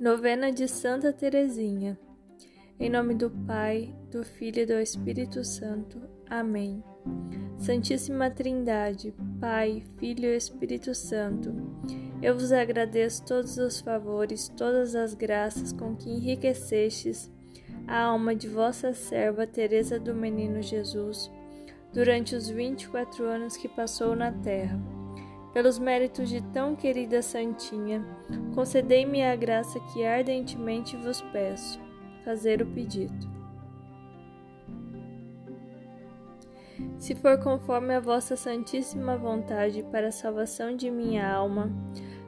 Novena de Santa Teresinha. Em nome do Pai, do Filho e do Espírito Santo. Amém. Santíssima Trindade, Pai, Filho e Espírito Santo, eu vos agradeço todos os favores, todas as graças com que enriquecestes a alma de vossa serva Teresa do Menino Jesus durante os 24 anos que passou na terra pelos méritos de tão querida Santinha, concedei-me a graça que ardentemente vos peço, fazer o pedido. Se for conforme a vossa santíssima vontade para a salvação de minha alma,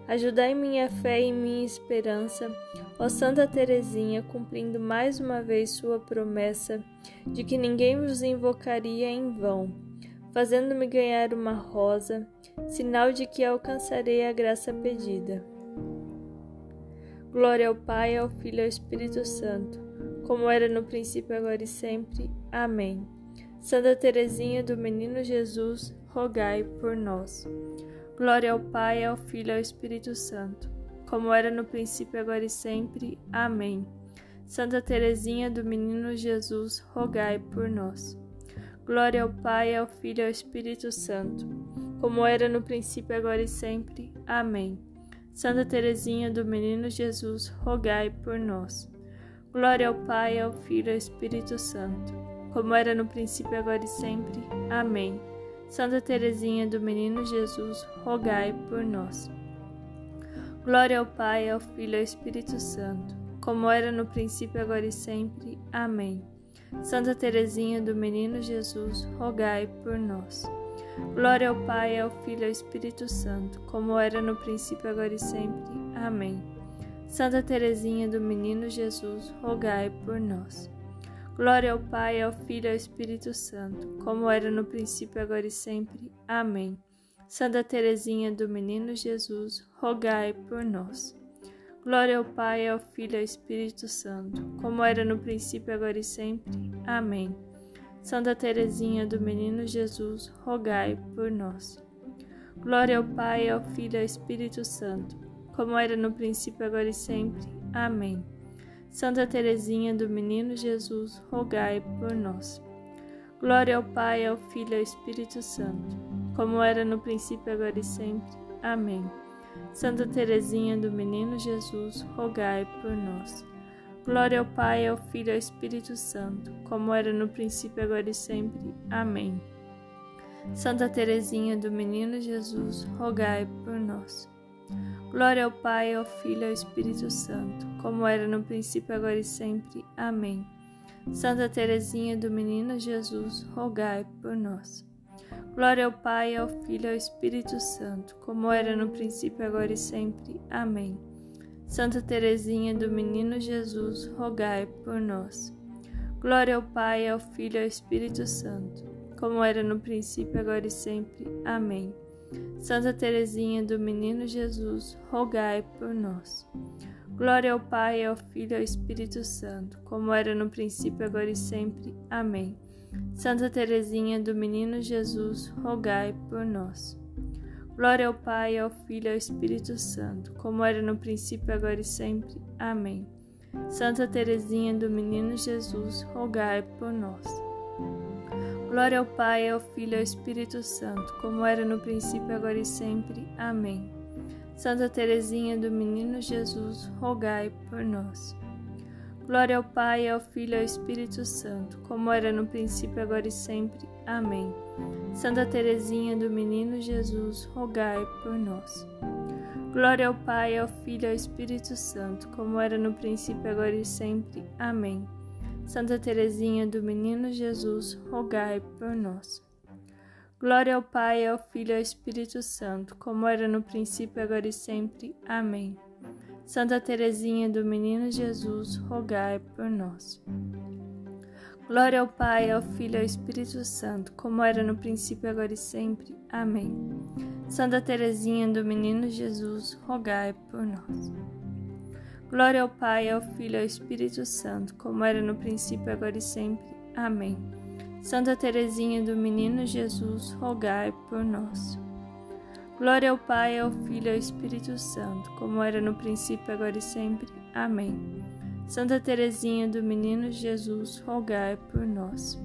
ajudai minha fé e minha esperança, ó Santa Teresinha, cumprindo mais uma vez sua promessa de que ninguém vos invocaria em vão, fazendo-me ganhar uma rosa sinal de que alcançarei a graça pedida. Glória ao Pai, ao Filho e ao Espírito Santo, como era no princípio, agora e sempre. Amém. Santa Teresinha do Menino Jesus, rogai por nós. Glória ao Pai, ao Filho e ao Espírito Santo, como era no princípio, agora e sempre. Amém. Santa Teresinha do Menino Jesus, rogai por nós. Glória ao Pai, ao Filho e ao Espírito Santo como era no princípio, agora e sempre. Amém. Santa Teresinha do Menino Jesus, rogai por nós. Glória ao Pai, ao Filho e ao Espírito Santo, como era no princípio, agora e sempre. Amém. Santa Teresinha do Menino Jesus, rogai por nós. Glória ao Pai, ao Filho e ao Espírito Santo, como era no princípio, agora e sempre. Amém. Santa Teresinha do Menino Jesus, rogai por nós. Glória ao Pai, ao Filho e ao Espírito Santo, como era no princípio, agora e sempre. Amém. Santa Teresinha do Menino Jesus, rogai por nós. Glória ao Pai, ao Filho e ao Espírito Santo, como era no princípio, agora e sempre. Amém. Santa Teresinha do Menino Jesus, rogai por nós. Glória ao Pai, ao Filho e ao Espírito Santo, como era no princípio, agora e sempre. Amém. Santa Teresinha do Menino Jesus, rogai por nós. Glória ao Pai, ao Filho e ao Espírito Santo, como era no princípio, agora e sempre. Amém. Santa Teresinha do Menino Jesus, rogai por nós. Glória ao Pai, ao Filho e ao Espírito Santo, como era no princípio, agora e sempre. Amém. Santa Teresinha do Menino Jesus, rogai por nós. Glória ao Pai, ao Filho e ao Espírito Santo, como era no princípio, agora e sempre. Amém. Santa Teresinha do Menino Jesus, rogai por nós. Glória ao Pai, ao Filho e ao Espírito Santo, como era no princípio, agora e sempre. Amém. Santa Teresinha do Menino Jesus, rogai por nós. Glória ao Pai, ao Filho e ao Espírito Santo, como era no princípio, agora e sempre. Amém. Santa Teresinha do Menino Jesus, rogai por nós. Glória ao Pai, ao Filho e ao Espírito Santo, como era no princípio, agora e sempre. Amém. Santa Teresinha do Menino Jesus, rogai por nós. Glória ao Pai, ao Filho e ao Espírito Santo, como era no princípio, agora e sempre. Amém. Santa Teresinha do Menino Jesus, rogai por nós. Glória ao Pai, ao Filho e ao Espírito Santo, como era no princípio, agora e sempre. Amém. Santa Teresinha do Menino Jesus, rogai por nós. Glória ao Pai, ao Filho e ao Espírito Santo, como era no princípio, agora e sempre. Amém. Santa Teresinha do Menino Jesus, rogai por nós. Glória ao Pai, ao Filho e ao Espírito Santo, como era no princípio, agora e sempre. Amém. Santa Teresinha do Menino Jesus, rogai por nós. Glória ao Pai, ao Filho e ao Espírito Santo, como era no princípio, agora e sempre. Amém. Santa Teresinha do Menino Jesus, rogai por nós. Glória ao Pai, ao Filho e ao Espírito Santo, como era no princípio, agora e sempre. Amém. Santa Teresinha do Menino Jesus, rogai por nós. Glória ao Pai, ao Filho e ao Espírito Santo, como era no princípio, agora e sempre. Amém. Santa Teresinha do Menino Jesus, rogai por nós. Glória ao Pai, ao Filho e ao Espírito Santo, como era no princípio, agora e sempre. Amém. Santa Teresinha do Menino Jesus, rogai por nós. Glória ao Pai, ao Filho e ao Espírito Santo, como era no princípio, agora e sempre. Amém. Santa Teresinha do Menino Jesus, rogai por nós.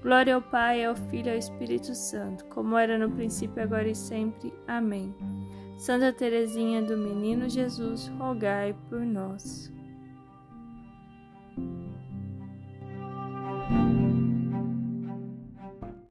Glória ao Pai, ao Filho e ao Espírito Santo, como era no princípio, agora e sempre. Amém. Santa Teresinha do Menino Jesus, rogai por nós.